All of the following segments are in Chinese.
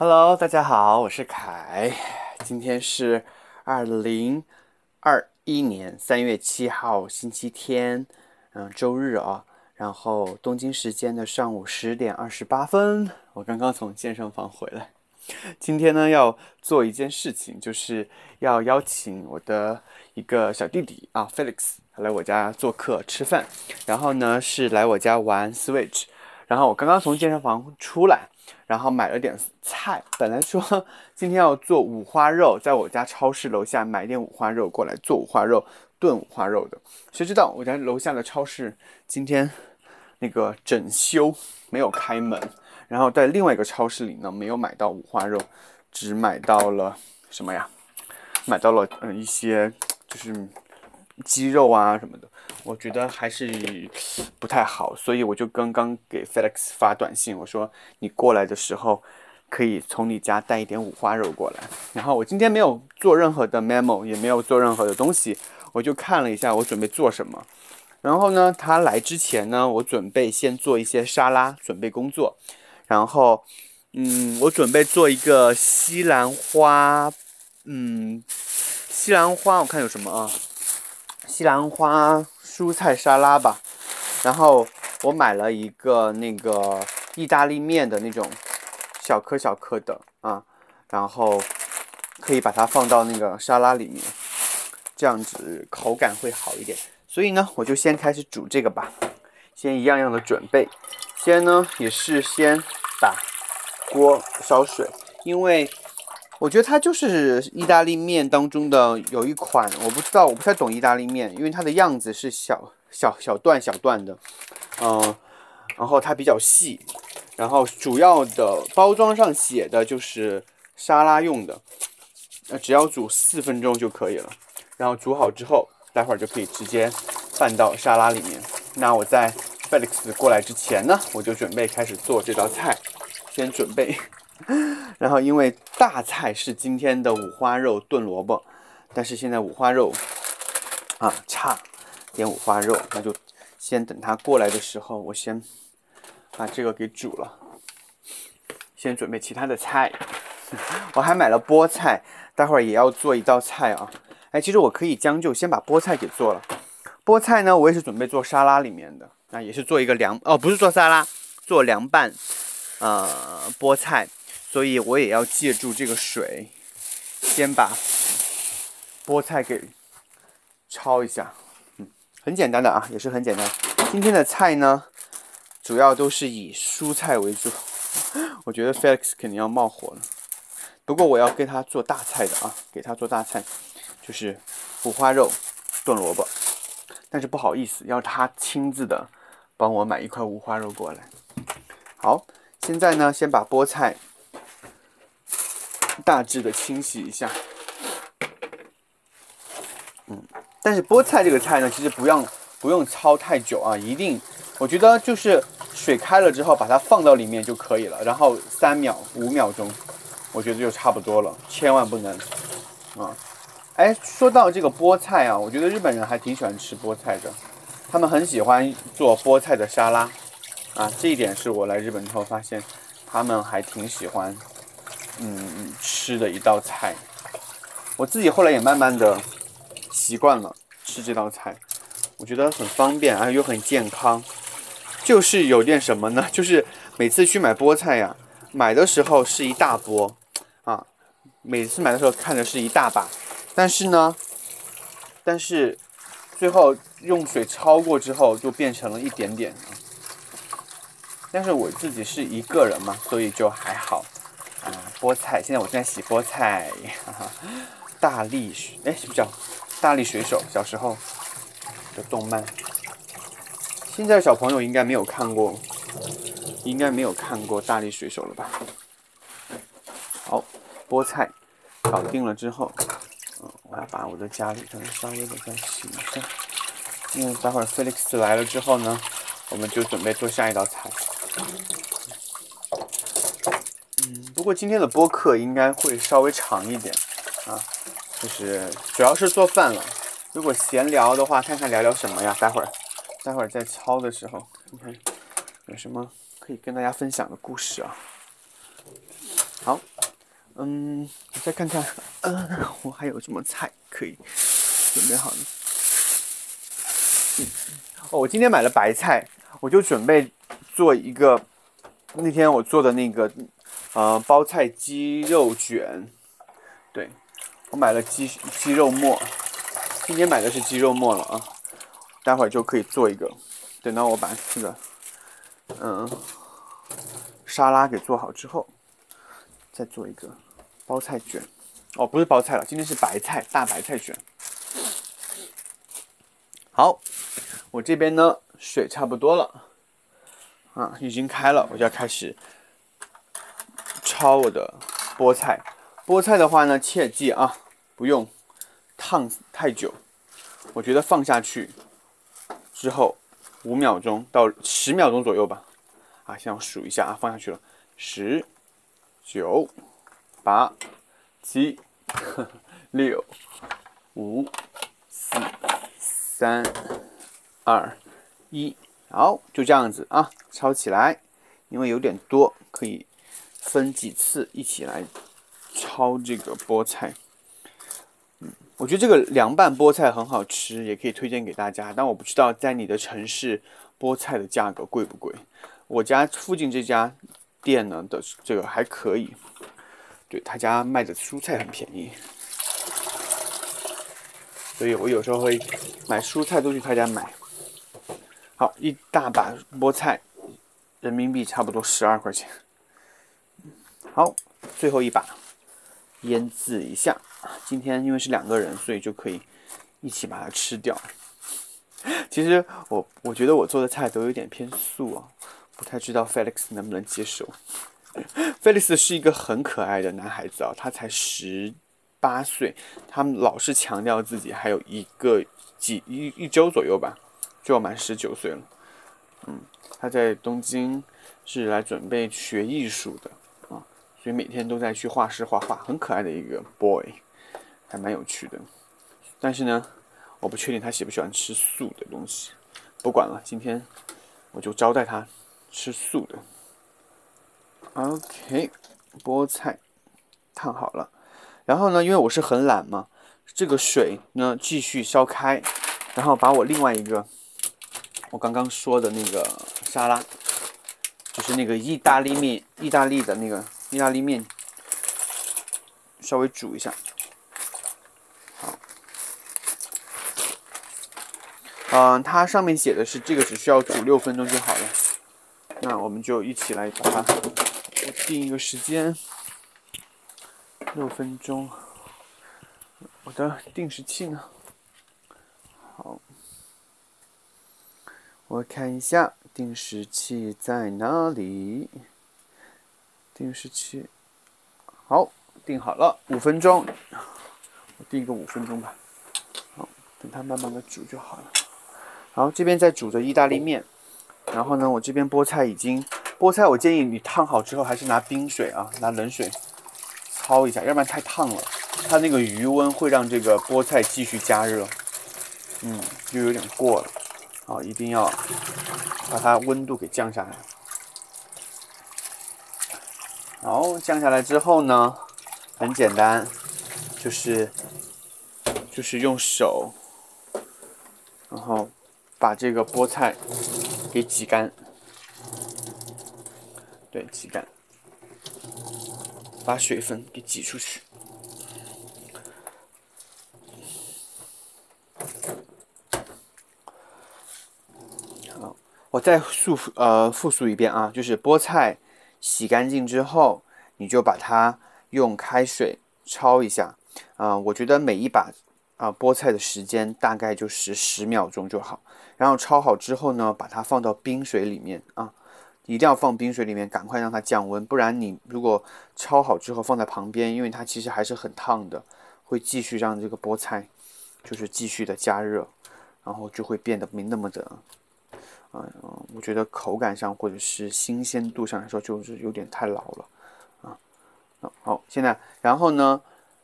Hello，大家好，我是凯。今天是二零二一年三月七号，星期天，嗯，周日啊。然后东京时间的上午十点二十八分，我刚刚从健身房回来。今天呢，要做一件事情，就是要邀请我的一个小弟弟啊，Felix 来我家做客吃饭。然后呢，是来我家玩 Switch。然后我刚刚从健身房出来，然后买了点菜。本来说 今天要做五花肉，在我家超市楼下买点五花肉过来做五花肉炖五花肉的。谁知道我家楼下的超市今天那个整修没有开门，然后在另外一个超市里呢没有买到五花肉，只买到了什么呀？买到了嗯一些就是鸡肉啊什么的。我觉得还是不太好，所以我就刚刚给 Felix 发短信，我说你过来的时候可以从你家带一点五花肉过来。然后我今天没有做任何的 memo，也没有做任何的东西，我就看了一下我准备做什么。然后呢，他来之前呢，我准备先做一些沙拉准备工作。然后，嗯，我准备做一个西兰花，嗯，西兰花我看有什么啊？西兰花。蔬菜沙拉吧，然后我买了一个那个意大利面的那种小颗小颗的啊，然后可以把它放到那个沙拉里面，这样子口感会好一点。所以呢，我就先开始煮这个吧，先一样样的准备。先呢也是先把锅烧水，因为我觉得它就是意大利面当中的有一款，我不知道，我不太懂意大利面，因为它的样子是小小小段小段的，嗯，然后它比较细，然后主要的包装上写的就是沙拉用的，呃，只要煮四分钟就可以了，然后煮好之后，待会儿就可以直接拌到沙拉里面。那我在 Felix 过来之前呢，我就准备开始做这道菜，先准备。然后，因为大菜是今天的五花肉炖萝卜，但是现在五花肉啊差点五花肉，那就先等它过来的时候，我先把这个给煮了，先准备其他的菜。我还买了菠菜，待会儿也要做一道菜啊。哎，其实我可以将就先把菠菜给做了。菠菜呢，我也是准备做沙拉里面的，那也是做一个凉哦，不是做沙拉，做凉拌，呃，菠菜。所以我也要借助这个水，先把菠菜给焯一下，嗯，很简单的啊，也是很简单。今天的菜呢，主要都是以蔬菜为主。我觉得 Felix 肯定要冒火了，不过我要给他做大菜的啊，给他做大菜，就是五花肉炖萝卜。但是不好意思，要他亲自的帮我买一块五花肉过来。好，现在呢，先把菠菜。大致的清洗一下，嗯，但是菠菜这个菜呢，其实不用不用焯太久啊，一定，我觉得就是水开了之后，把它放到里面就可以了，然后三秒五秒钟，我觉得就差不多了，千万不能啊！哎，说到这个菠菜啊，我觉得日本人还挺喜欢吃菠菜的，他们很喜欢做菠菜的沙拉啊，这一点是我来日本之后发现，他们还挺喜欢。嗯，吃的一道菜，我自己后来也慢慢的习惯了吃这道菜，我觉得很方便，然后又很健康。就是有点什么呢？就是每次去买菠菜呀，买的时候是一大波啊，每次买的时候看着是一大把，但是呢，但是最后用水焯过之后就变成了一点点。但是我自己是一个人嘛，所以就还好。菠菜！现在我正在洗菠菜。哈哈，大力水，哎，是不是叫大力水手？小时候的动漫。现在小朋友应该没有看过，应该没有看过大力水手了吧？好，菠菜搞定了之后，嗯，我要把我的家里头稍微的再洗一下，因为待会儿 Felix 来了之后呢，我们就准备做下一道菜。不过今天的播客应该会稍微长一点啊，就是主要是做饭了。如果闲聊的话，看看聊聊什么呀？待会儿，待会儿在抄的时候，看看有什么可以跟大家分享的故事啊。好，嗯，我再看看，嗯，我还有什么菜可以准备好呢？嗯，哦，我今天买了白菜，我就准备做一个那天我做的那个呃包菜鸡肉卷。对，我买了鸡鸡肉末，今天买的是鸡肉末了啊，待会儿就可以做一个。等到我把这个嗯沙拉给做好之后，再做一个。包菜卷，哦，不是包菜了，今天是白菜大白菜卷。好，我这边呢水差不多了，啊，已经开了，我就要开始焯我的菠菜。菠菜的话呢，切记啊，不用烫太久。我觉得放下去之后，五秒钟到十秒钟左右吧。啊，先我数一下啊，放下去了，十、九。八、七、六、五、四、三、二、一，好，就这样子啊，抄起来。因为有点多，可以分几次一起来焯这个菠菜。嗯，我觉得这个凉拌菠菜很好吃，也可以推荐给大家。但我不知道在你的城市菠菜的价格贵不贵。我家附近这家店呢的这个还可以。对他家卖的蔬菜很便宜，所以我有时候会买蔬菜都去他家买。好，一大把菠菜，人民币差不多十二块钱。好，最后一把，腌制一下。今天因为是两个人，所以就可以一起把它吃掉。其实我我觉得我做的菜都有点偏素啊，不太知道 Felix 能不能接受。Felix 是一个很可爱的男孩子啊，他才十八岁，他们老是强调自己还有一个几一一周左右吧，就要满十九岁了。嗯，他在东京是来准备学艺术的，所以每天都在去画室画画，很可爱的一个 boy，还蛮有趣的。但是呢，我不确定他喜不喜欢吃素的东西。不管了，今天我就招待他吃素的。OK，菠菜烫好了，然后呢，因为我是很懒嘛，这个水呢继续烧开，然后把我另外一个我刚刚说的那个沙拉，就是那个意大利面，意大利的那个意大利面，稍微煮一下。好，嗯，它上面写的是这个只需要煮六分钟就好了，那我们就一起来把它。定一个时间，六分钟。我的定时器呢？好，我看一下定时器在哪里。定时器，好，定好了，五分钟。我定一个五分钟吧。好，等它慢慢的煮就好了。好，这边在煮着意大利面，然后呢，我这边菠菜已经。菠菜，我建议你烫好之后还是拿冰水啊，拿冷水焯一下，要不然太烫了，它那个余温会让这个菠菜继续加热，嗯，就有点过了，好，一定要把它温度给降下来。然后降下来之后呢，很简单，就是就是用手，然后把这个菠菜给挤干。对，挤干，把水分给挤出去。好，我再复呃复述一遍啊，就是菠菜洗干净之后，你就把它用开水焯一下啊。我觉得每一把啊菠菜的时间大概就是十秒钟就好。然后焯好之后呢，把它放到冰水里面啊。一定要放冰水里面，赶快让它降温，不然你如果焯好之后放在旁边，因为它其实还是很烫的，会继续让这个菠菜就是继续的加热，然后就会变得没那么的，嗯，我觉得口感上或者是新鲜度上来说就是有点太老了，啊，好，现在然后呢，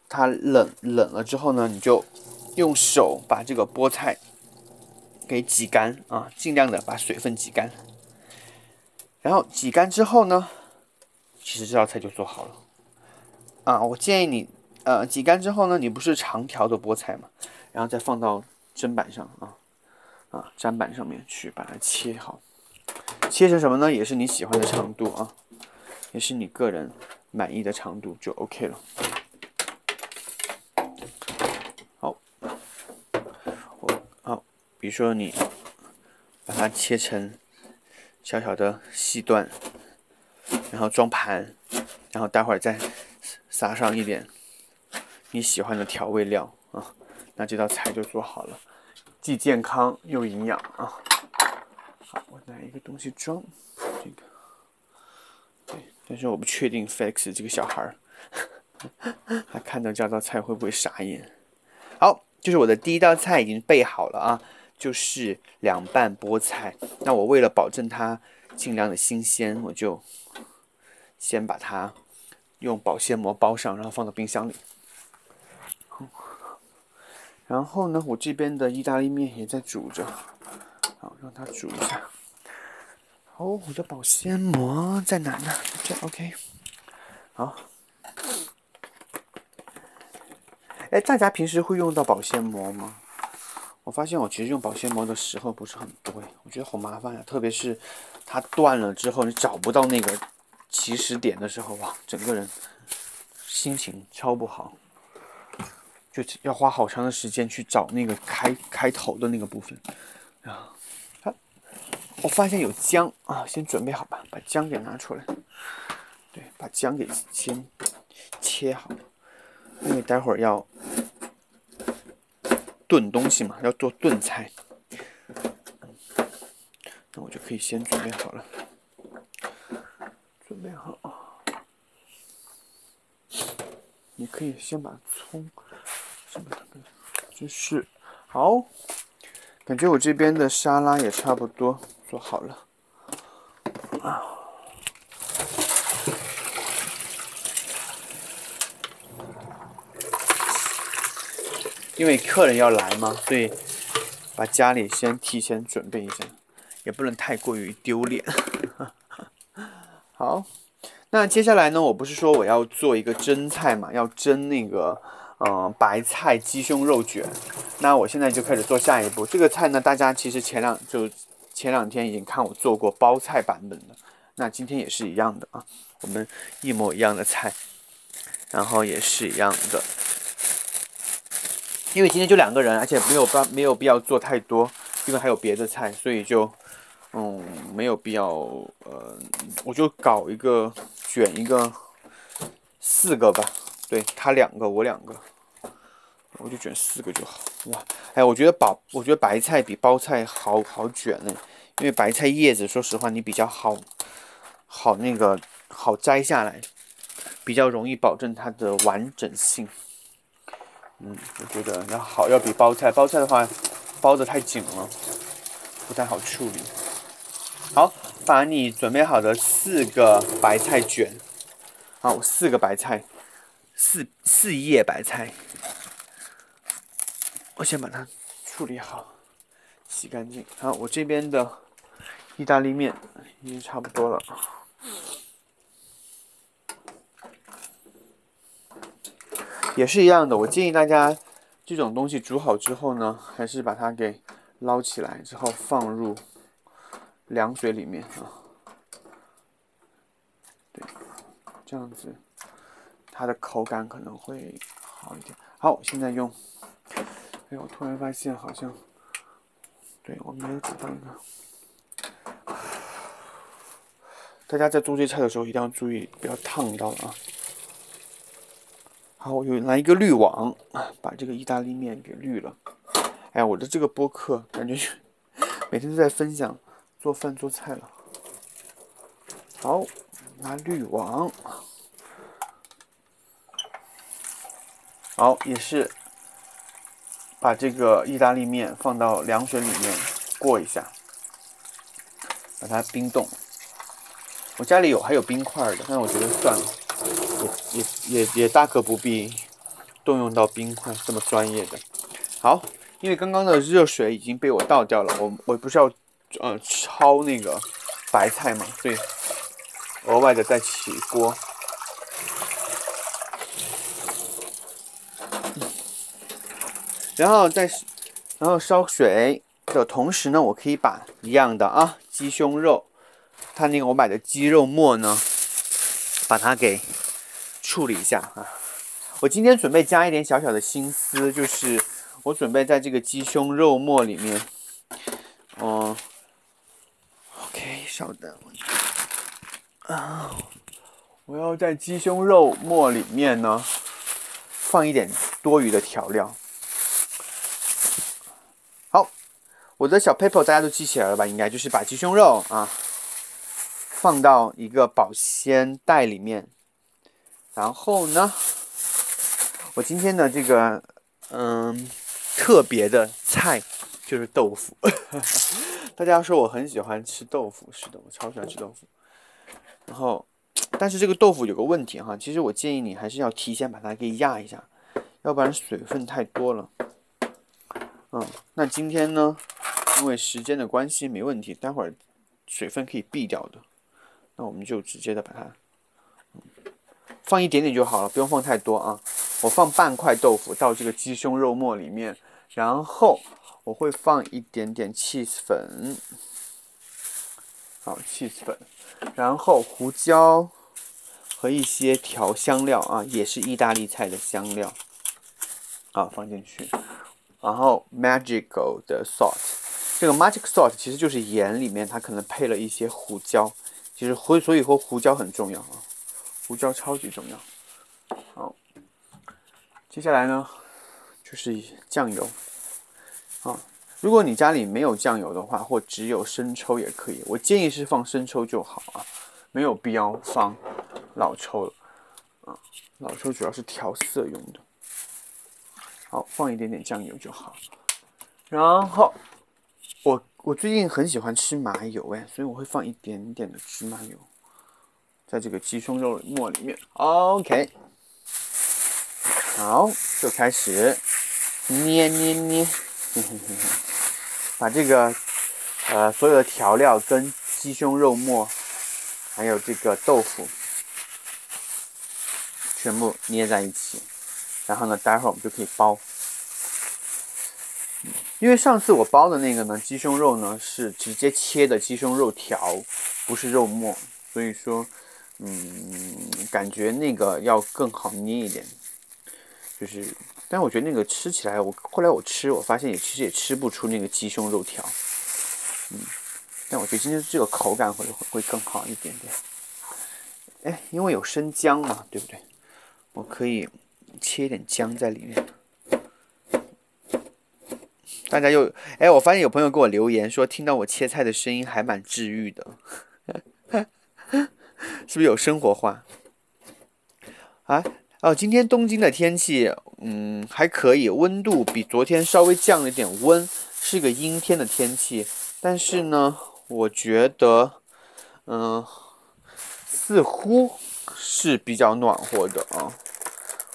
它冷冷了之后呢，你就用手把这个菠菜给挤干啊，尽量的把水分挤干。然后挤干之后呢，其实这道菜就做好了。啊，我建议你，呃，挤干之后呢，你不是长条的菠菜嘛，然后再放到砧板上啊，啊，砧板上面去把它切好，切成什么呢？也是你喜欢的长度啊，也是你个人满意的长度就 OK 了。好，我好，比如说你把它切成小小的细段，然后装盘，然后待会儿再。撒上一点你喜欢的调味料啊，那这道菜就做好了，既健康又营养啊。好，我拿一个东西装这个，对，但是我不确定 Felix 这个小孩儿，他看到这道菜会不会傻眼？好，就是我的第一道菜已经备好了啊，就是凉拌菠菜。那我为了保证它尽量的新鲜，我就先把它。用保鲜膜包上，然后放到冰箱里。然后呢，我这边的意大利面也在煮着，好让它煮一下。哦，我的保鲜膜在哪呢？这 OK。好。哎，大家平时会用到保鲜膜吗？我发现我其实用保鲜膜的时候不是很多，我觉得好麻烦呀，特别是它断了之后，你找不到那个。起始点的时候，哇，整个人心情超不好，就要花好长的时间去找那个开开头的那个部分。啊，我发现有姜啊，先准备好吧，把姜给拿出来。对，把姜给先切好，因为待会儿要炖东西嘛，要做炖菜。那我就可以先准备好了。准备好，你可以先把葱，就是好。感觉我这边的沙拉也差不多做好了啊。因为客人要来嘛，所以把家里先提前准备一下，也不能太过于丢脸。好，那接下来呢？我不是说我要做一个蒸菜嘛，要蒸那个，嗯，白菜鸡胸肉卷。那我现在就开始做下一步。这个菜呢，大家其实前两就前两天已经看我做过包菜版本的，那今天也是一样的啊，我们一模一样的菜，然后也是一样的。因为今天就两个人，而且没有办没有必要做太多，因为还有别的菜，所以就。嗯，没有必要，呃，我就搞一个卷一个四个吧，对他两个我两个，我就卷四个就好。哇，哎，我觉得包，我觉得白菜比包菜好好卷呢，因为白菜叶子，说实话你比较好，好那个好摘下来，比较容易保证它的完整性。嗯，我觉得要好，要比包菜，包菜的话包的太紧了，不太好处理。好，把你准备好的四个白菜卷，好，四个白菜，四四叶白菜，我先把它处理好，洗干净。好，我这边的意大利面已经差不多了，也是一样的。我建议大家，这种东西煮好之后呢，还是把它给捞起来之后放入。凉水里面啊，对，这样子它的口感可能会好一点。好，现在用。我突然发现好像，对我没有煮到一个。大家在做这菜的时候一定要注意，不要烫到了啊。好，我又拿一个滤网把这个意大利面给滤了。哎呀，我的这个播客感觉 每天都在分享。做饭做菜了，好，拿滤网，好，也是把这个意大利面放到凉水里面过一下，把它冰冻。我家里有还有冰块的，但我觉得算了，也也也也大可不必动用到冰块这么专业的。好，因为刚刚的热水已经被我倒掉了，我我不是要。嗯，焯那个白菜嘛，所以额外的再起锅。然后再然后烧水的同时呢，我可以把一样的啊鸡胸肉，它那个我买的鸡肉末呢，把它给处理一下啊。我今天准备加一点小小的心思，就是我准备在这个鸡胸肉末里面，嗯，OK，稍等，啊，我要在鸡胸肉末里面呢。放一点多余的调料。好，我的小 paper 大家都记起来了吧？应该就是把鸡胸肉啊放到一个保鲜袋里面。然后呢，我今天的这个嗯特别的菜就是豆腐。大家说我很喜欢吃豆腐，是的，我超喜欢吃豆腐。然后。但是这个豆腐有个问题哈，其实我建议你还是要提前把它给压一下，要不然水分太多了。嗯，那今天呢，因为时间的关系没问题，待会儿水分可以避掉的，那我们就直接的把它放一点点就好了，不用放太多啊。我放半块豆腐到这个鸡胸肉末里面，然后我会放一点点 cheese 粉，好，cheese 粉，然后胡椒。和一些调香料啊，也是意大利菜的香料啊，放进去。然后 magical 的 salt，这个 magic salt 其实就是盐里面它可能配了一些胡椒，其实胡所以说胡椒很重要啊，胡椒超级重要。好，接下来呢就是酱油啊，如果你家里没有酱油的话，或只有生抽也可以，我建议是放生抽就好啊，没有必要放。老抽了，啊，老抽主要是调色用的。好，放一点点酱油就好。然后，我我最近很喜欢吃麻油哎，所以我会放一点点的芝麻油，在这个鸡胸肉末里面。OK，好，就开始捏捏捏，把这个呃所有的调料跟鸡胸肉末，还有这个豆腐。全部捏在一起，然后呢，待会儿我们就可以包。因为上次我包的那个呢，鸡胸肉呢是直接切的鸡胸肉条，不是肉末，所以说，嗯，感觉那个要更好捏一点。就是，但我觉得那个吃起来，我后来我吃，我发现也其实也吃不出那个鸡胸肉条。嗯，但我觉得今天这个口感会会更好一点点。哎，因为有生姜嘛，对不对？我可以切一点姜在里面。大家又哎，我发现有朋友给我留言说，听到我切菜的声音还蛮治愈的，是不是有生活化？啊哦，今天东京的天气嗯还可以，温度比昨天稍微降了一点温，是个阴天的天气。但是呢，我觉得嗯似乎是比较暖和的啊。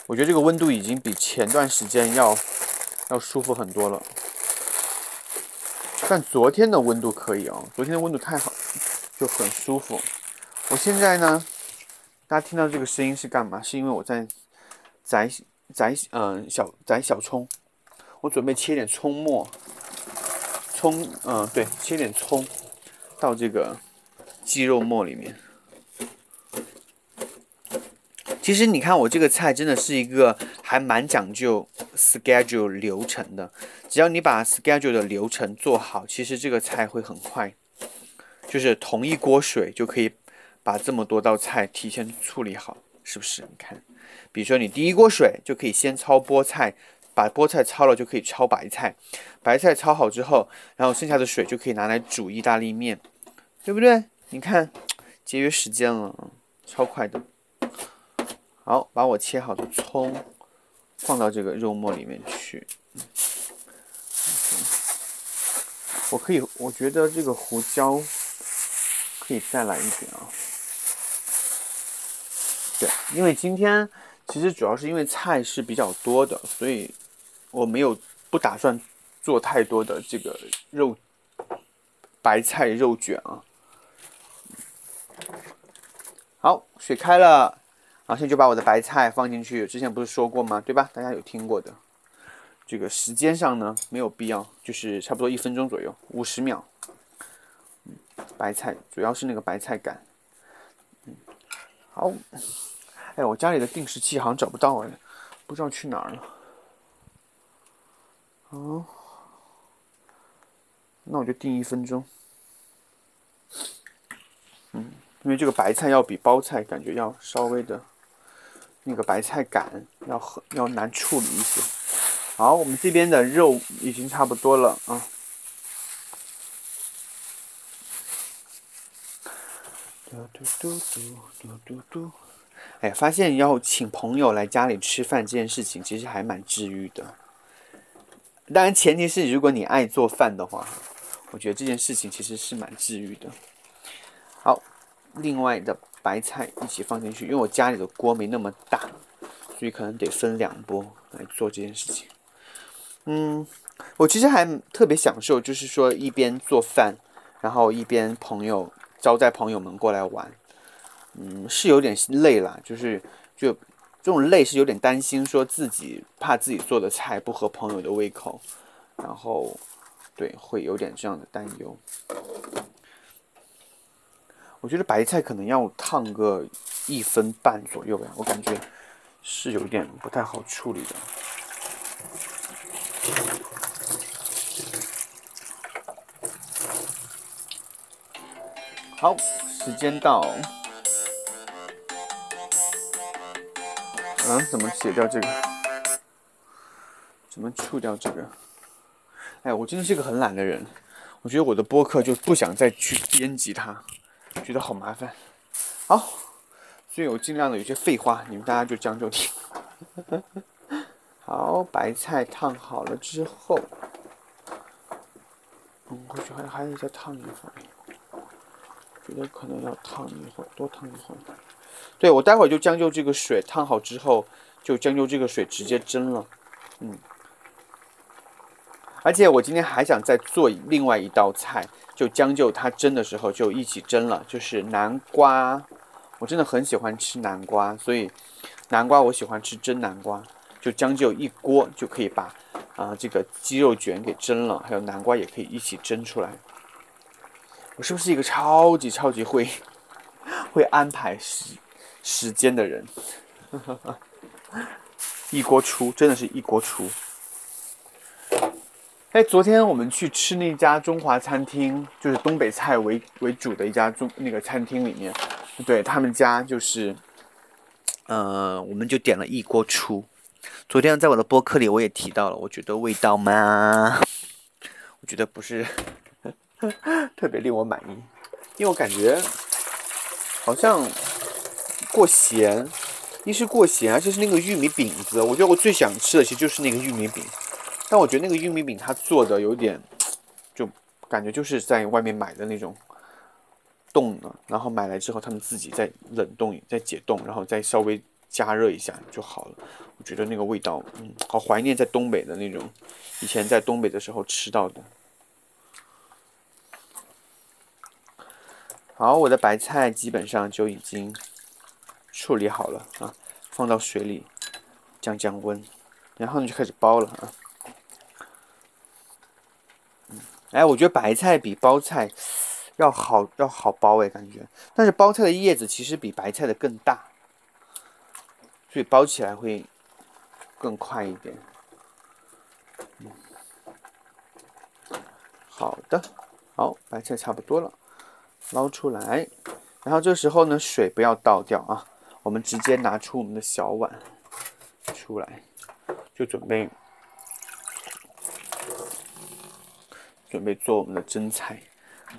我觉得这个温度已经比前段时间要要舒服很多了，但昨天的温度可以哦，昨天的温度太好，就很舒服。我现在呢，大家听到这个声音是干嘛？是因为我在宰宰嗯小宰小葱，我准备切点葱末，葱嗯对，切点葱到这个鸡肉末里面。其实你看，我这个菜真的是一个还蛮讲究 schedule 流程的。只要你把 schedule 的流程做好，其实这个菜会很快，就是同一锅水就可以把这么多道菜提前处理好，是不是？你看，比如说你第一锅水就可以先焯菠菜，把菠菜焯了就可以焯白菜，白菜焯好之后，然后剩下的水就可以拿来煮意大利面，对不对？你看，节约时间了，超快的。好，把我切好的葱放到这个肉末里面去。我可以，我觉得这个胡椒可以再来一点啊。对，因为今天其实主要是因为菜是比较多的，所以我没有不打算做太多的这个肉白菜肉卷啊。好，水开了。然后现在就把我的白菜放进去，之前不是说过吗？对吧？大家有听过的，这个时间上呢没有必要，就是差不多一分钟左右，五十秒。嗯，白菜主要是那个白菜杆。嗯，好。哎，我家里的定时器好像找不到哎，不知道去哪儿了。哦，那我就定一分钟。嗯，因为这个白菜要比包菜感觉要稍微的，那个白菜杆要很要难处理一些。好，我们这边的肉已经差不多了啊。嘟嘟嘟嘟嘟嘟嘟。哎，发现要请朋友来家里吃饭这件事情，其实还蛮治愈的。当然，前提是如果你爱做饭的话，我觉得这件事情其实是蛮治愈的。好，另外的白菜一起放进去，因为我家里的锅没那么大，所以可能得分两波来做这件事情。嗯，我其实还特别享受，就是说一边做饭，然后一边朋友招待朋友们过来玩。嗯，是有点累啦，就是就这种累是有点担心，说自己怕自己做的菜不合朋友的胃口，然后对会有点这样的担忧。我觉得白菜可能要烫个一分半左右呀，我感觉是有点不太好处理的。好，时间到。嗯，怎么写掉这个？怎么处掉这个？哎，我真的是个很懒的人。我觉得我的播客就不想再去编辑它，觉得好麻烦。好，所以我尽量的有些废话，你们大家就将就听。好，白菜烫好了之后，嗯，或许还还得再烫一会儿。觉得可能要烫一会儿，多烫一会儿。对，我待会儿就将就这个水烫好之后，就将就这个水直接蒸了，嗯。而且我今天还想再做另外一道菜，就将就它蒸的时候就一起蒸了，就是南瓜。我真的很喜欢吃南瓜，所以南瓜我喜欢吃蒸南瓜，就将就一锅就可以把啊这个鸡肉卷给蒸了，还有南瓜也可以一起蒸出来。我是不是一个超级超级会会安排时？时间的人，一锅出，真的是一锅出。哎，昨天我们去吃那家中华餐厅，就是东北菜为为主的一家中那个餐厅里面，对他们家就是，呃，我们就点了一锅出。昨天在我的播客里我也提到了，我觉得味道嘛，我觉得不是 特别令我满意，因为我感觉好像。过咸，一是过咸，而且是那个玉米饼子。我觉得我最想吃的其实就是那个玉米饼，但我觉得那个玉米饼它做的有点，就感觉就是在外面买的那种冻的，然后买来之后他们自己再冷冻、再解冻，然后再稍微加热一下就好了。我觉得那个味道，嗯，好怀念在东北的那种，以前在东北的时候吃到的。好，我的白菜基本上就已经。处理好了啊，放到水里降降温，然后呢就开始包了啊。哎，我觉得白菜比包菜要好要好包哎，感觉。但是包菜的叶子其实比白菜的更大，所以包起来会更快一点。好的，好，白菜差不多了，捞出来，然后这时候呢水不要倒掉啊。我们直接拿出我们的小碗出来，就准备准备做我们的蒸菜。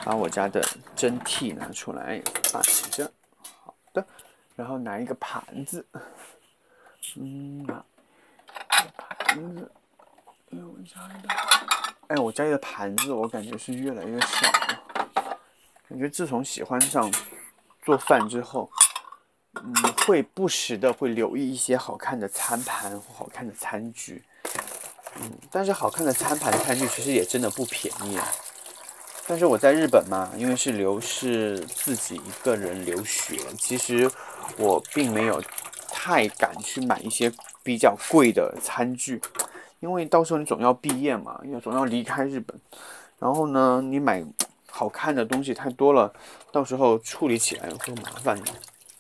把我家的蒸屉拿出来摆着，好的。然后拿一个盘子，嗯，拿盘子。哎，我家里的，哎，我家里的盘子我感觉是越来越少了。感觉自从喜欢上做饭之后。嗯，会不时的会留意一些好看的餐盘或好看的餐具，嗯，但是好看的餐盘餐具其实也真的不便宜啊。但是我在日本嘛，因为是留是自己一个人留学，其实我并没有太敢去买一些比较贵的餐具，因为到时候你总要毕业嘛，要总要离开日本，然后呢，你买好看的东西太多了，到时候处理起来会麻烦的，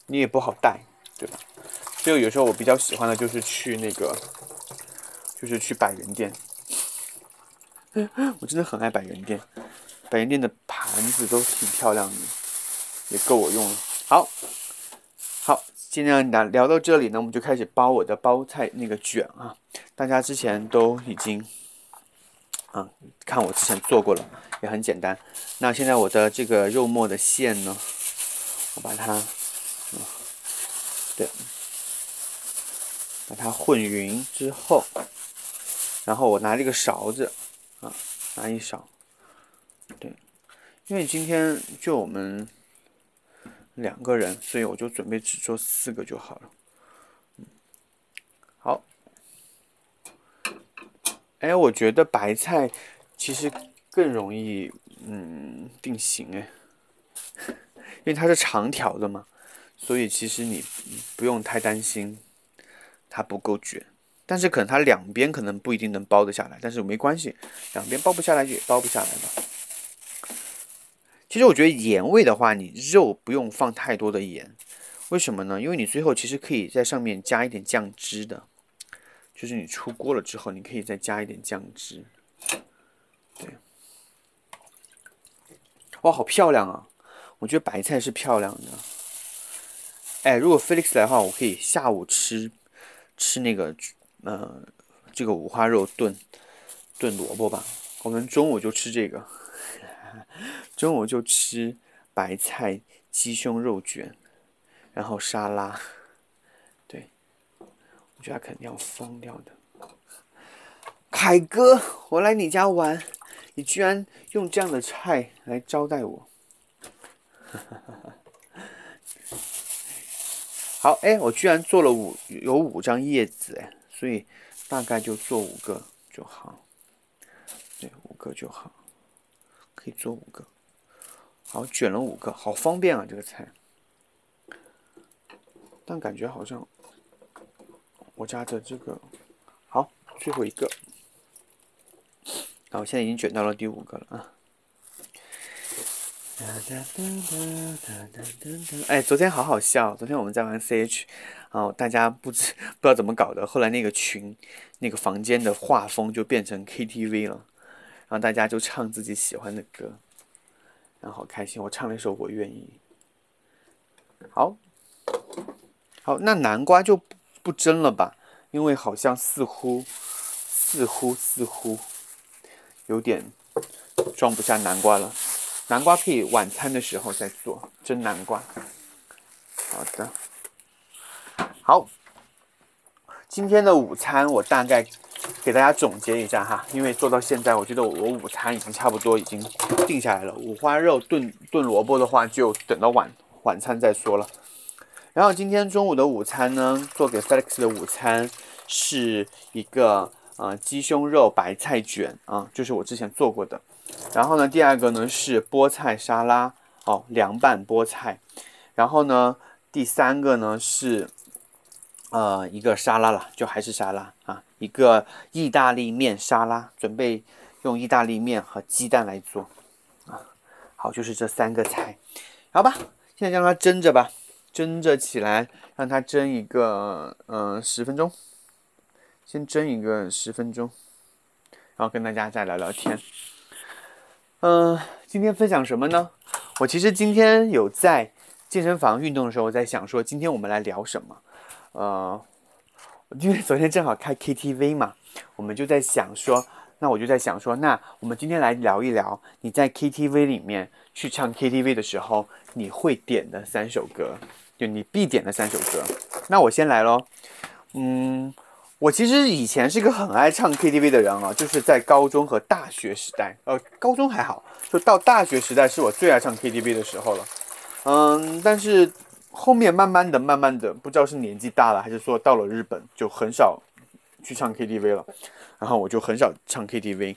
你也不好带，对吧？所以有时候我比较喜欢的就是去那个，就是去百元店，我真的很爱百元店，百元店的盘子都挺漂亮的，也够我用了。好，好，今天聊聊到这里呢，我们就开始包我的包菜那个卷啊。大家之前都已经，啊，看我之前做过了，也很简单。那现在我的这个肉末的馅呢，我把它，对。把它混匀之后，然后我拿这个勺子，啊，拿一勺，对，因为今天就我们两个人，所以我就准备只做四个就好了。嗯好，哎，我觉得白菜其实更容易，嗯，定型哎，因为它是长条的嘛，所以其实你不用太担心。它不够卷，但是可能它两边可能不一定能包得下来，但是没关系，两边包不下来就也包不下来吧。其实我觉得盐味的话，你肉不用放太多的盐，为什么呢？因为你最后其实可以在上面加一点酱汁的，就是你出锅了之后，你可以再加一点酱汁。对，哇，好漂亮啊！我觉得白菜是漂亮的。哎，如果 Felix 来的话，我可以下午吃。吃那个，呃，这个五花肉炖炖萝卜吧。我们中午就吃这个，中午就吃白菜鸡胸肉卷，然后沙拉。对，我觉得他肯定要疯掉的。凯哥，我来你家玩，你居然用这样的菜来招待我。好，哎，我居然做了五有五张叶子，哎，所以大概就做五个就好，对，五个就好，可以做五个。好，卷了五个，好方便啊，这个菜。但感觉好像我家的这个，好，最后一个，好，我现在已经卷到了第五个了啊。哎，昨天好好笑！昨天我们在玩 CH，然哦，大家不知 不知道怎么搞的，后来那个群那个房间的画风就变成 KTV 了，然后大家就唱自己喜欢的歌，然后好开心。我唱了一首《我愿意》。好，好，那南瓜就不蒸了吧，因为好像似乎似乎似乎有点装不下南瓜了。南瓜可以晚餐的时候再做蒸南瓜。好的，好，今天的午餐我大概给大家总结一下哈，因为做到现在，我觉得我午餐已经差不多已经定下来了。五花肉炖炖萝卜的话，就等到晚晚餐再说了。然后今天中午的午餐呢，做给 Felix 的午餐是一个呃鸡胸肉白菜卷啊，就是我之前做过的。然后呢，第二个呢是菠菜沙拉哦，凉拌菠菜。然后呢，第三个呢是呃一个沙拉了，就还是沙拉啊，一个意大利面沙拉，准备用意大利面和鸡蛋来做啊。好，就是这三个菜，好吧，现在让它蒸着吧，蒸着起来，让它蒸一个嗯十分钟，先蒸一个十分钟，然后跟大家再聊聊天。嗯，今天分享什么呢？我其实今天有在健身房运动的时候，在想说，今天我们来聊什么？呃，因为昨天正好开 KTV 嘛，我们就在想说，那我就在想说，那我们今天来聊一聊你在 KTV 里面去唱 KTV 的时候，你会点的三首歌，就你必点的三首歌。那我先来喽，嗯。我其实以前是一个很爱唱 KTV 的人啊，就是在高中和大学时代，呃，高中还好，就到大学时代是我最爱唱 KTV 的时候了。嗯，但是后面慢慢的、慢慢的，不知道是年纪大了，还是说到了日本就很少去唱 KTV 了，然后我就很少唱 KTV。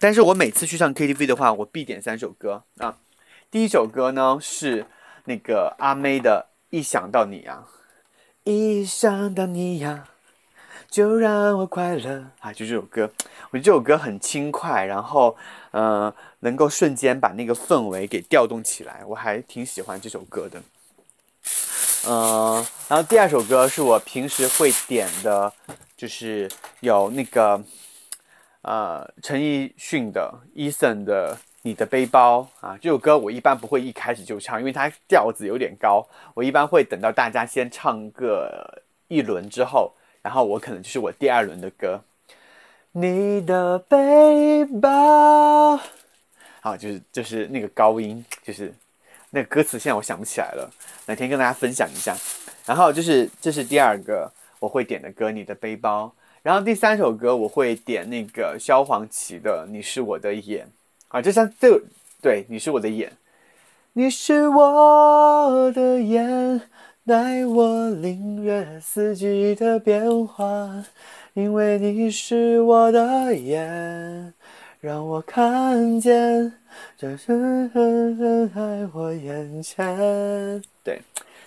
但是我每次去唱 KTV 的话，我必点三首歌啊。第一首歌呢是那个阿妹的《一想到你呀》，一想到你呀。就让我快乐啊！就这首歌，我觉得这首歌很轻快，然后呃，能够瞬间把那个氛围给调动起来，我还挺喜欢这首歌的。嗯，然后第二首歌是我平时会点的，就是有那个呃陈奕迅的 Eason 的。你的背包啊，这首歌我一般不会一开始就唱，因为它调子有点高。我一般会等到大家先唱个一轮之后，然后我可能就是我第二轮的歌。你的背包，好，就是就是那个高音，就是那歌词，现在我想不起来了，哪天跟大家分享一下。然后就是这是第二个我会点的歌，你的背包。然后第三首歌我会点那个萧煌奇的《你是我的眼》。啊，这三这对，你是我的眼，你是我的眼，带我领略四季的变化，因为你是我的眼，让我看见这世界在我眼前。对，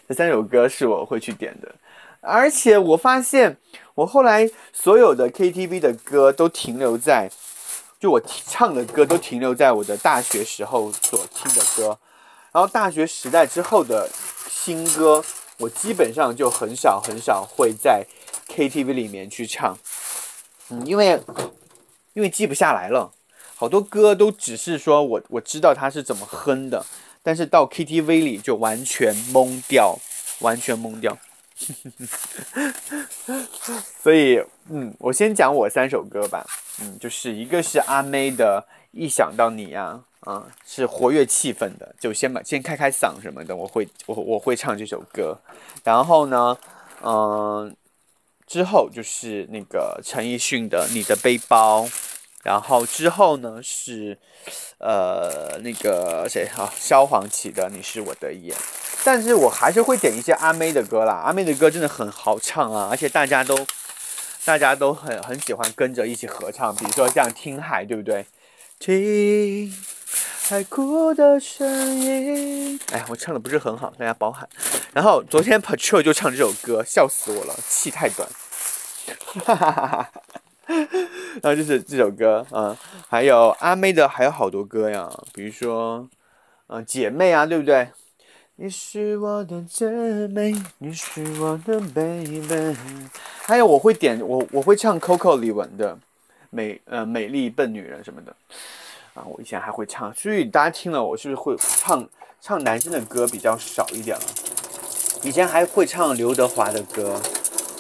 这三首歌是我会去点的，而且我发现我后来所有的 KTV 的歌都停留在。就我唱的歌都停留在我的大学时候所听的歌，然后大学时代之后的新歌，我基本上就很少很少会在 KTV 里面去唱，嗯，因为因为记不下来了，好多歌都只是说我我知道它是怎么哼的，但是到 KTV 里就完全懵掉，完全懵掉。所以，嗯，我先讲我三首歌吧。嗯，就是一个是阿妹的《一想到你》呀，啊，是活跃气氛的，就先把先开开嗓什么的，我会我我会唱这首歌。然后呢，嗯，之后就是那个陈奕迅的《你的背包》，然后之后呢是呃那个谁哈，萧煌奇的《你是我的眼》。但是我还是会点一些阿妹的歌啦，阿妹的歌真的很好唱啊，而且大家都，大家都很很喜欢跟着一起合唱，比如说像《听海》，对不对？听海哭的声音，哎，我唱的不是很好，大家包涵。然后昨天 Patrol 就唱这首歌，笑死我了，气太短。哈哈哈哈然后就是这首歌，嗯，还有阿妹的还有好多歌呀，比如说，嗯，姐妹啊，对不对？你是我的姐妹，你是我的 baby。还有我会点我我会唱 Coco 李玟的美呃美丽笨女人什么的啊，我以前还会唱，所以大家听了我是不是会唱唱男生的歌比较少一点了？以前还会唱刘德华的歌，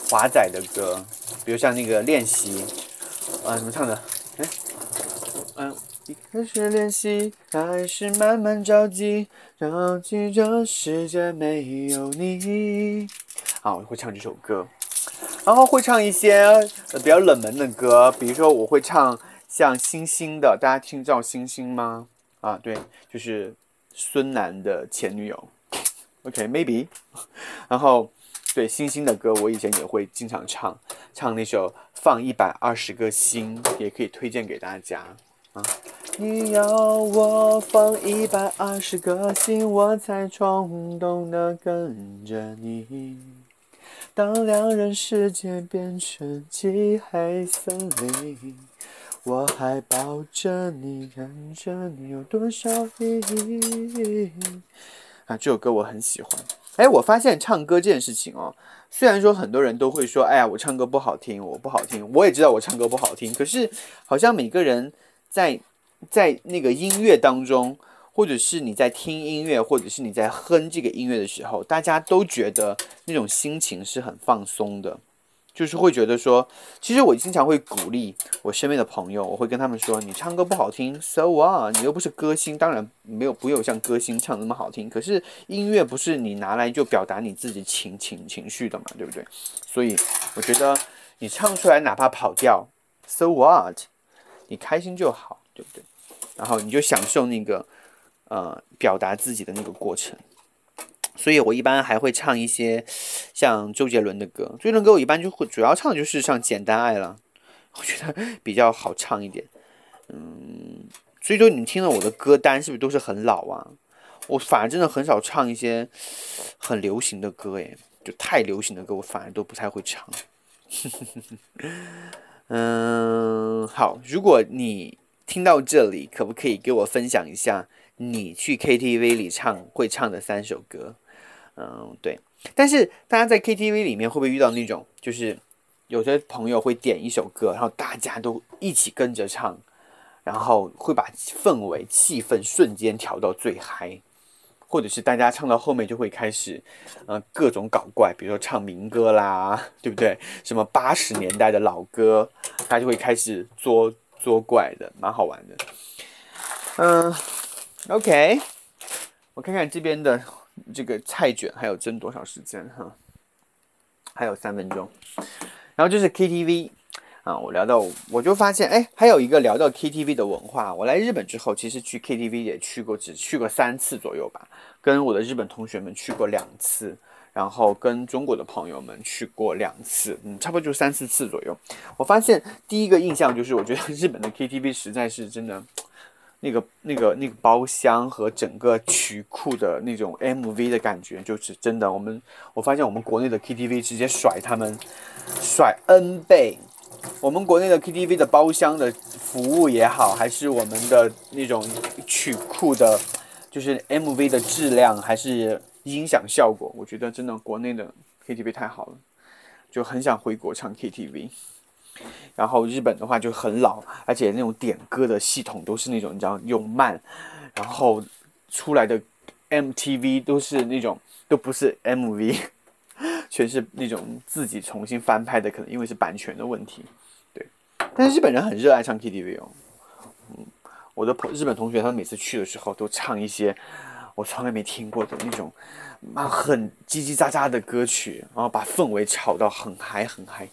华仔的歌，比如像那个练习啊，怎么唱的？哎，嗯。一开始练习，还是慢慢着急，着急这世界没有你。好，我会唱这首歌，然后会唱一些比较冷门的歌，比如说我会唱像星星的，大家听知道星星吗？啊，对，就是孙楠的前女友。OK，maybe。然后对星星的歌，我以前也会经常唱，唱那首放一百二十个心，也可以推荐给大家啊。你要我放一百二十个心，我才冲动的跟着你。当两人世界变成漆黑森林，我还抱着你，看着你有多少意义。啊，这首歌我很喜欢。哎，我发现唱歌这件事情哦，虽然说很多人都会说，哎呀，我唱歌不好听，我不好听。我也知道我唱歌不好听，可是好像每个人在。在那个音乐当中，或者是你在听音乐，或者是你在哼这个音乐的时候，大家都觉得那种心情是很放松的，就是会觉得说，其实我经常会鼓励我身边的朋友，我会跟他们说，你唱歌不好听，so what？你又不是歌星，当然没有不有像歌星唱那么好听。可是音乐不是你拿来就表达你自己情情情绪的嘛，对不对？所以我觉得你唱出来哪怕跑调，so what？你开心就好。对不对？然后你就享受那个呃表达自己的那个过程。所以我一般还会唱一些像周杰伦的歌。周杰伦歌我一般就会主要唱的就是像《简单爱》了，我觉得比较好唱一点。嗯，所以说你听了我的歌单是不是都是很老啊？我反而真的很少唱一些很流行的歌，诶，就太流行的歌我反而都不太会唱。嗯，好，如果你听到这里，可不可以给我分享一下你去 KTV 里唱会唱的三首歌？嗯，对。但是大家在 KTV 里面会不会遇到那种，就是有些朋友会点一首歌，然后大家都一起跟着唱，然后会把氛围、气氛瞬间调到最嗨。或者是大家唱到后面就会开始，呃，各种搞怪，比如说唱民歌啦，对不对？什么八十年代的老歌，大家就会开始作作怪的，蛮好玩的。嗯，OK，我看看这边的这个菜卷还有蒸多少时间哈？还有三分钟。然后就是 KTV。啊，我聊到，我就发现，哎，还有一个聊到 KTV 的文化。我来日本之后，其实去 KTV 也去过，只去过三次左右吧。跟我的日本同学们去过两次，然后跟中国的朋友们去过两次，嗯，差不多就三四次左右。我发现第一个印象就是，我觉得日本的 KTV 实在是真的，那个、那个、那个包厢和整个曲库的那种 MV 的感觉，就是真的。我们我发现我们国内的 KTV 直接甩他们，甩 N 倍。我们国内的 KTV 的包厢的服务也好，还是我们的那种曲库的，就是 MV 的质量，还是音响效果，我觉得真的国内的 KTV 太好了，就很想回国唱 KTV。然后日本的话就很老，而且那种点歌的系统都是那种你知道又慢，然后出来的 MTV 都是那种都不是 MV。全是那种自己重新翻拍的，可能因为是版权的问题，对。但是日本人很热爱唱 KTV 哦，嗯，我的朋日本同学，他们每次去的时候都唱一些我从来没听过的那种，妈很叽叽喳喳的歌曲，然后把氛围炒到很嗨很嗨。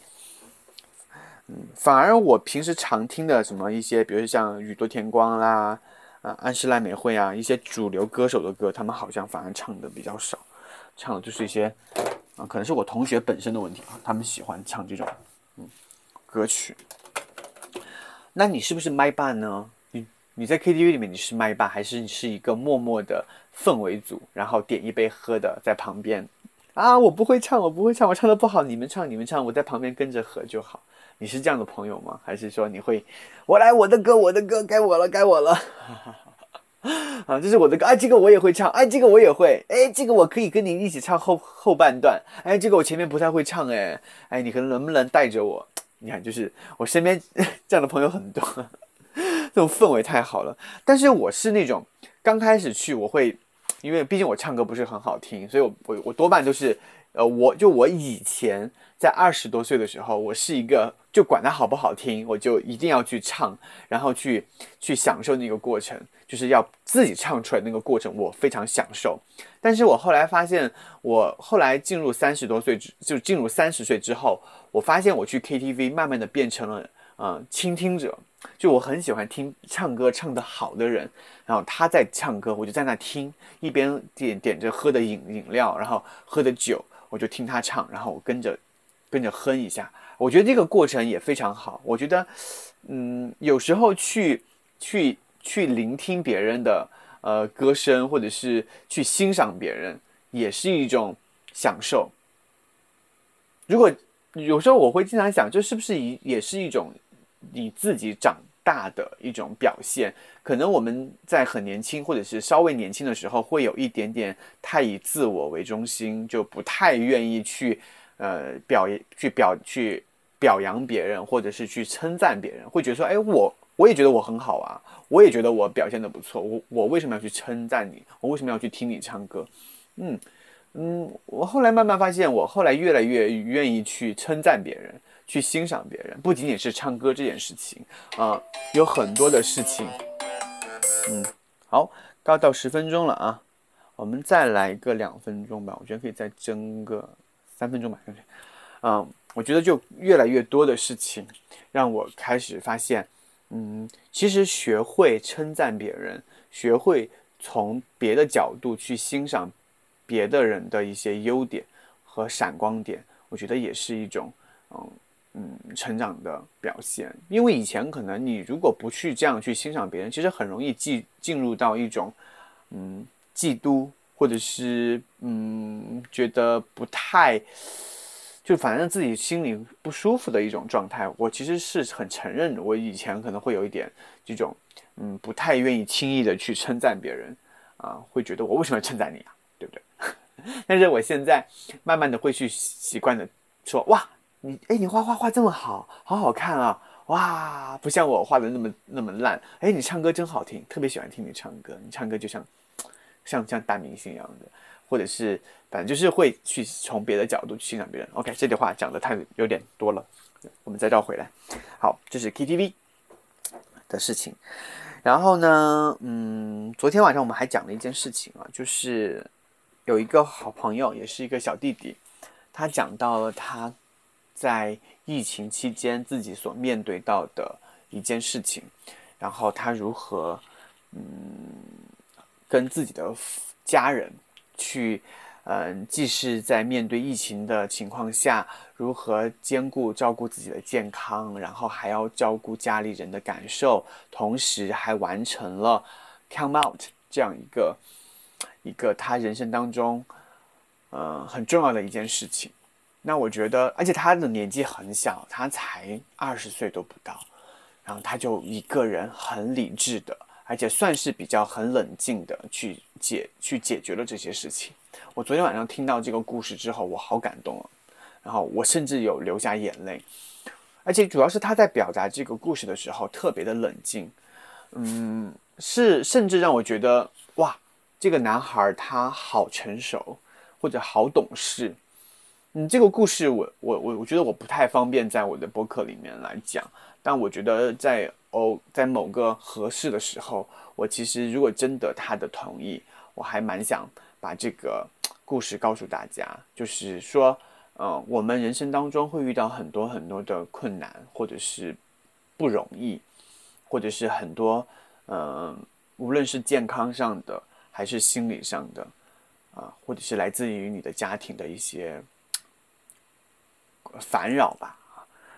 嗯，反而我平时常听的什么一些，比如像宇多田光啦，啊安室奈美惠啊，一些主流歌手的歌，他们好像反而唱的比较少，唱的就是一些。啊，可能是我同学本身的问题啊，他们喜欢唱这种嗯歌曲。那你是不是麦霸呢？你你在 KTV 里面你是麦霸，还是你是一个默默的氛围组，然后点一杯喝的在旁边啊？我不会唱，我不会唱，我唱的不好，你们唱你们唱，我在旁边跟着和就好。你是这样的朋友吗？还是说你会我来我的歌我的歌该我了该我了？啊，这是我的歌，哎，这个我也会唱，哎，这个我也会，哎，这个我可以跟你一起唱后后半段，哎，这个我前面不太会唱，哎，哎，你可能能不能带着我？你看，就是我身边 这样的朋友很多，这种氛围太好了。但是我是那种刚开始去，我会，因为毕竟我唱歌不是很好听，所以我我我多半都是，呃，我就我以前。在二十多岁的时候，我是一个就管它好不好听，我就一定要去唱，然后去去享受那个过程，就是要自己唱出来那个过程，我非常享受。但是我后来发现，我后来进入三十多岁之，就进入三十岁之后，我发现我去 KTV 慢慢的变成了嗯倾听者，就我很喜欢听唱歌唱得好的人，然后他在唱歌，我就在那听，一边点点着喝的饮饮料，然后喝的酒，我就听他唱，然后我跟着。跟着哼一下，我觉得这个过程也非常好。我觉得，嗯，有时候去去去聆听别人的呃歌声，或者是去欣赏别人，也是一种享受。如果有时候我会经常想，这是不是一也是一种你自己长大的一种表现？可能我们在很年轻，或者是稍微年轻的时候，会有一点点太以自我为中心，就不太愿意去。呃，表去表去表扬别人，或者是去称赞别人，会觉得说，哎，我我也觉得我很好啊，我也觉得我表现的不错，我我为什么要去称赞你？我为什么要去听你唱歌？嗯嗯，我后来慢慢发现，我后来越来越愿意去称赞别人，去欣赏别人，不仅仅是唱歌这件事情啊，有很多的事情。嗯，好，刚到十分钟了啊，我们再来个两分钟吧，我觉得可以再争个。三分钟吧，嗯，我觉得就越来越多的事情让我开始发现，嗯，其实学会称赞别人，学会从别的角度去欣赏别的人的一些优点和闪光点，我觉得也是一种，嗯嗯，成长的表现。因为以前可能你如果不去这样去欣赏别人，其实很容易进进入到一种，嗯，嫉妒。或者是嗯，觉得不太就反正自己心里不舒服的一种状态。我其实是很承认，我以前可能会有一点这种，嗯，不太愿意轻易的去称赞别人，啊，会觉得我为什么要称赞你啊，但是我现在慢慢的会去习惯的说，哇，你哎，你画画画这么好，好好看啊，哇，不像我画的那么那么烂，哎，你唱歌真好听，特别喜欢听你唱歌，你唱歌就像像像大明星一样的。或者是反正就是会去从别的角度去欣赏别人。OK，这句话讲的太有点多了，我们再绕回来。好，这是 KTV 的事情。然后呢，嗯，昨天晚上我们还讲了一件事情啊，就是有一个好朋友，也是一个小弟弟，他讲到了他在疫情期间自己所面对到的一件事情，然后他如何嗯跟自己的家人。去，嗯，既是在面对疫情的情况下，如何兼顾照顾自己的健康，然后还要照顾家里人的感受，同时还完成了 come out 这样一个一个他人生当中，嗯，很重要的一件事情。那我觉得，而且他的年纪很小，他才二十岁都不到，然后他就一个人很理智的。而且算是比较很冷静的去解去解决了这些事情。我昨天晚上听到这个故事之后，我好感动啊！然后我甚至有流下眼泪。而且主要是他在表达这个故事的时候特别的冷静，嗯，是甚至让我觉得，这个男孩他好成熟或者好懂事。嗯，这个故事我我我我觉得我不太方便在我的播客里面来讲，但我觉得在。哦，在某个合适的时候，我其实如果征得他的同意，我还蛮想把这个故事告诉大家。就是说，嗯，我们人生当中会遇到很多很多的困难，或者是不容易，或者是很多，嗯，无论是健康上的还是心理上的，啊，或者是来自于你的家庭的一些烦扰吧。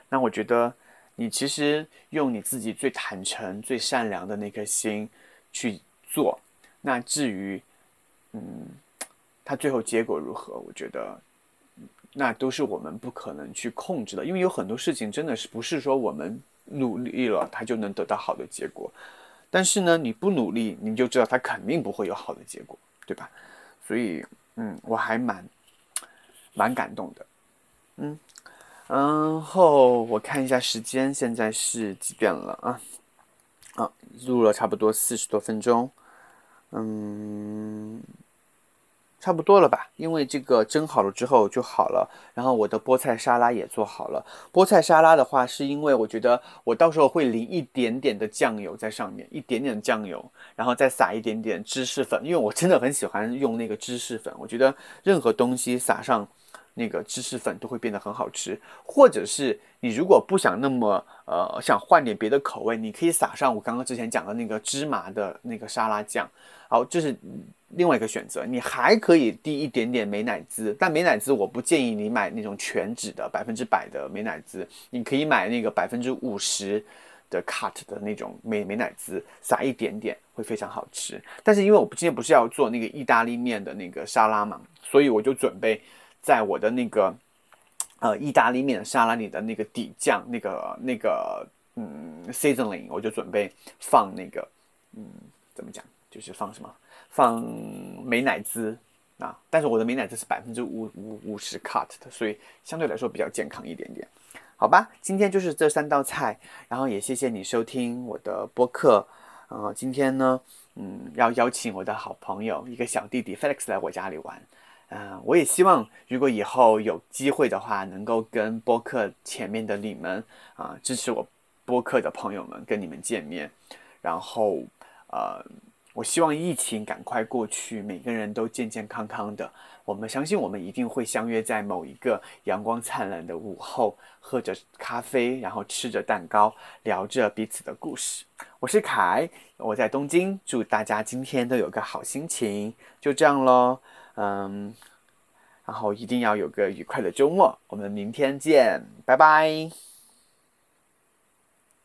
那我觉得。你其实用你自己最坦诚、最善良的那颗心去做，那至于，嗯，它最后结果如何，我觉得，那都是我们不可能去控制的，因为有很多事情真的是不是说我们努力了，它就能得到好的结果。但是呢，你不努力，你就知道它肯定不会有好的结果，对吧？所以，嗯，我还蛮蛮感动的，嗯。然后我看一下时间，现在是几点了啊？啊，录了差不多四十多分钟，嗯，差不多了吧？因为这个蒸好了之后就好了。然后我的菠菜沙拉也做好了。菠菜沙拉的话，是因为我觉得我到时候会淋一点点的酱油在上面，一点点酱油，然后再撒一点点芝士粉，因为我真的很喜欢用那个芝士粉。我觉得任何东西撒上。那个芝士粉都会变得很好吃，或者是你如果不想那么呃想换点别的口味，你可以撒上我刚刚之前讲的那个芝麻的那个沙拉酱，好，这是另外一个选择。你还可以滴一点点美乃滋，但美乃滋我不建议你买那种全脂的百分之百的美乃滋，你可以买那个百分之五十的 cut 的那种美美乃滋，撒一点点会非常好吃。但是因为我今天不是要做那个意大利面的那个沙拉嘛，所以我就准备。在我的那个呃意大利面沙拉里的那个底酱，那个那个嗯 seasoning，我就准备放那个嗯怎么讲，就是放什么放美乃滋啊，但是我的美乃滋是百分之五五五十 cut 的，所以相对来说比较健康一点点，好吧？今天就是这三道菜，然后也谢谢你收听我的播客，呃，今天呢，嗯，要邀请我的好朋友一个小弟弟 Felix 来我家里玩。嗯，我也希望如果以后有机会的话，能够跟播客前面的你们啊，支持我播客的朋友们跟你们见面。然后，呃，我希望疫情赶快过去，每个人都健健康康的。我们相信，我们一定会相约在某一个阳光灿烂的午后，喝着咖啡，然后吃着蛋糕，聊着彼此的故事。我是凯，我在东京，祝大家今天都有个好心情。就这样喽。嗯，然后一定要有个愉快的周末，我们明天见，拜拜。